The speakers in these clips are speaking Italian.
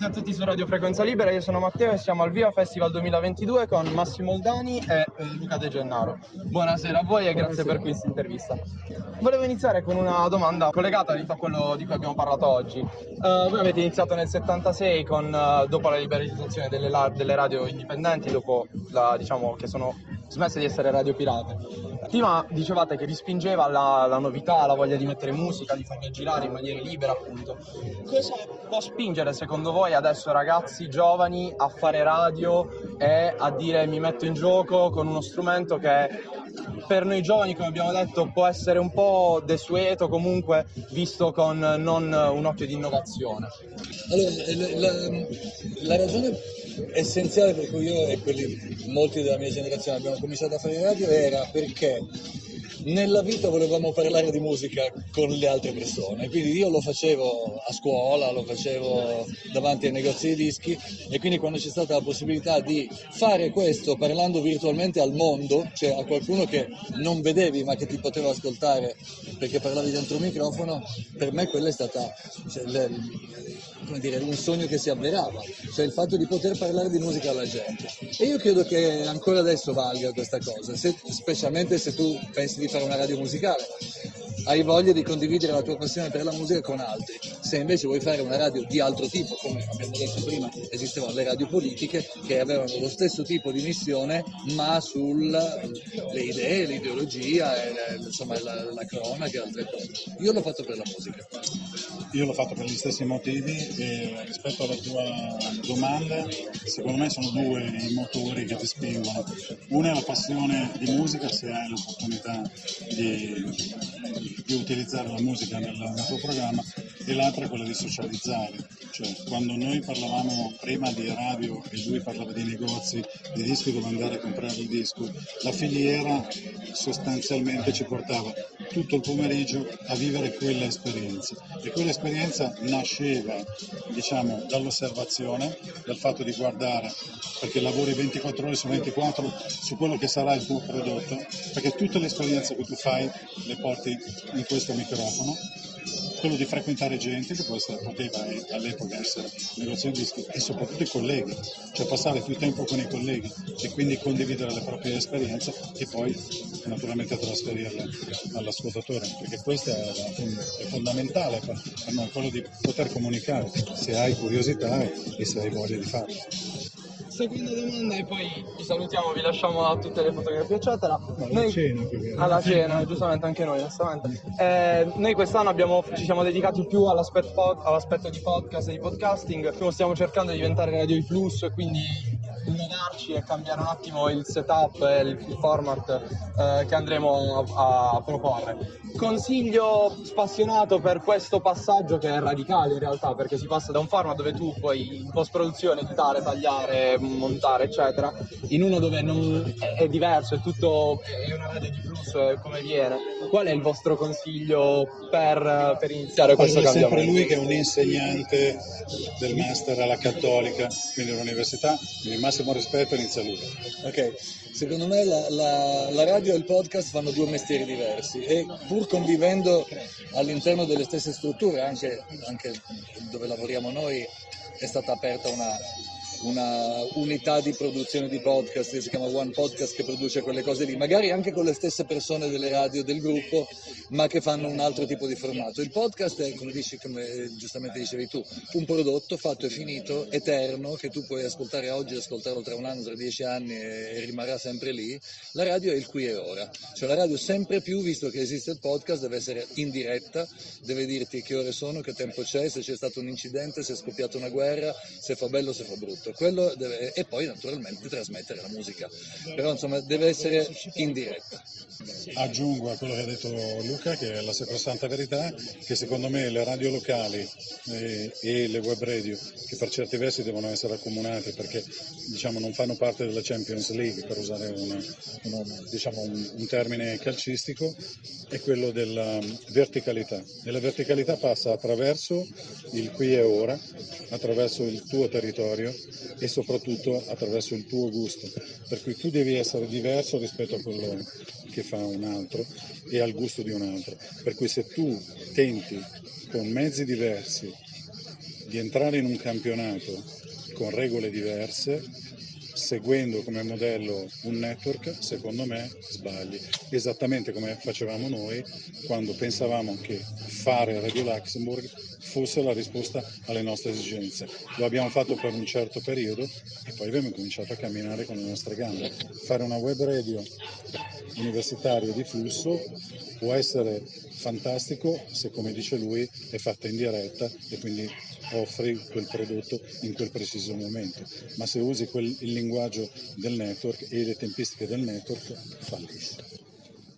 benvenuti a tutti su Radio Frequenza Libera, io sono Matteo e siamo al Viva Festival 2022 con Massimo Oldani e eh, Luca De Gennaro. Buonasera a voi e grazie per questa intervista. Volevo iniziare con una domanda collegata a quello di cui abbiamo parlato oggi. Uh, voi avete iniziato nel 76 con, uh, dopo la liberalizzazione delle, la- delle radio indipendenti, dopo la, diciamo, che sono smesse di essere radio pirate. Prima dicevate che vi spingeva la, la, novità, la voglia di mettere musica, di farla girare in maniera libera, appunto. Cosa può spingere secondo voi adesso ragazzi giovani a fare radio e a dire mi metto in gioco con uno strumento che per noi giovani, come abbiamo detto, può essere un po' desueto comunque visto con non un occhio di innovazione? Allora, la, la, la ragione essenziale per cui io e quelli, molti della mia generazione abbiamo cominciato a fare radio era perché nella vita volevamo parlare di musica con le altre persone, quindi io lo facevo a scuola, lo facevo davanti ai negozi di dischi e quindi quando c'è stata la possibilità di fare questo parlando virtualmente al mondo, cioè a qualcuno che non vedevi ma che ti poteva ascoltare perché parlavi dentro un microfono, per me quella è stata cioè, dire, un sogno che si avverava, cioè il fatto di poter parlare di musica alla gente. E io credo che ancora adesso valga questa cosa, se, specialmente se tu pensi di fare una radio musicale. Hai voglia di condividere la tua passione per la musica con altri. Se invece vuoi fare una radio di altro tipo, come abbiamo detto prima, esistevano le radio politiche che avevano lo stesso tipo di missione, ma sulle idee, l'ideologia, insomma la, la cronaca e altre cose. Io l'ho fatto per la musica. Io l'ho fatto per gli stessi motivi e rispetto alla tua domanda, secondo me sono due i motori che ti spingono. Uno è la passione di musica, se hai l'opportunità di, di utilizzare la musica nel, nel tuo programma, e l'altra è quella di socializzare. Cioè, quando noi parlavamo prima di radio e lui parlava di negozi, di dischi dove andare a comprare il disco, la filiera sostanzialmente ci portava tutto il pomeriggio a vivere quella esperienza. E quell'esperienza nasceva diciamo, dall'osservazione, dal fatto di guardare, perché lavori 24 ore su 24 su quello che sarà il tuo prodotto, perché tutte le esperienze che tu fai le porti in questo microfono quello di frequentare gente che essere, poteva all'epoca essere negozianti e soprattutto i colleghi, cioè passare più tempo con i colleghi e quindi condividere le proprie esperienze e poi naturalmente trasferirle all'ascoltatore, perché questo è, è fondamentale per, per noi, quello di poter comunicare se hai curiosità e se hai voglia di farlo seconda domanda e poi vi salutiamo, vi lasciamo a tutte le fotografie eccetera. No, noi, cena, alla cena, giustamente anche noi, onestamente. Eh, noi quest'anno abbiamo, ci siamo dedicati più all'aspetto, all'aspetto di podcast e di podcasting, stiamo cercando di diventare Radio I Plus, quindi innovarci e cambiare un attimo il setup e il format eh, che andremo a, a, proporre. Consiglio spassionato per questo passaggio che è radicale in realtà perché si passa da un format dove tu puoi in post produzione editare, tagliare, montare eccetera in uno dove non, è, è, diverso, è tutto è una radio di flusso come viene. Qual è il vostro consiglio per, per iniziare questo Parlo cambiamento? sempre lui che è un insegnante del master alla Cattolica, quindi all'università, quindi massimo rispetto inizia lui. Ok, secondo me la, la, la, radio e il podcast fanno due mestieri diversi e pur convivendo all'interno delle stesse strutture, anche, anche dove lavoriamo noi, è stata aperta una, una unità di produzione di podcast che si chiama One Podcast che produce quelle cose lì, magari anche con le stesse persone delle radio del gruppo, ma che fanno un altro tipo di formato. Il podcast è, come, dici, come giustamente dicevi tu, un prodotto fatto e finito, eterno, che tu puoi ascoltare oggi, ascoltarlo tra un anno, tra dieci anni e rimarrà sempre lì. La radio è il qui e ora, cioè la radio sempre più, visto che esiste il podcast, deve essere in diretta, deve dirti che ore sono, che tempo c'è, se c'è stato un incidente, se è scoppiata una guerra, se fa bello, se fa brutto deve, e poi naturalmente trasmettere la musica, però insomma deve essere in diretta. Aggiungo a quello che ha detto Luca, che è la sacrosanta verità, che secondo me le radio locali e, e le web radio, che per certi versi devono essere accomunate perché diciamo, non fanno parte della Champions League, per usare una, una, diciamo, un, un, termine calcistico, è quello della verticalità. E la verticalità passa attraverso il qui e ora, attraverso il tuo territorio e soprattutto attraverso il tuo gusto. Per cui tu devi essere diverso rispetto a quello che fa un altro e al gusto di un altro. Per cui se tu tenti con mezzi diversi di entrare in un campionato con regole diverse, seguendo come modello un network, secondo me sbagli. Esattamente come facevamo noi quando pensavamo che fare Radio Luxembourg fosse la risposta alle nostre esigenze. Lo abbiamo fatto per un certo periodo e poi abbiamo cominciato a camminare con le nostre gambe. Fare una web radio universitaria di flusso può essere fantastico se, come dice lui, è fatta in diretta e quindi offri quel prodotto in quel preciso momento. Ma se usi quel, il linguaggio del network e le tempistiche del network, fallisci.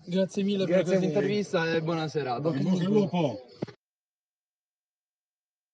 Grazie mille Grazie per questa intervista e buona serata. Lupo!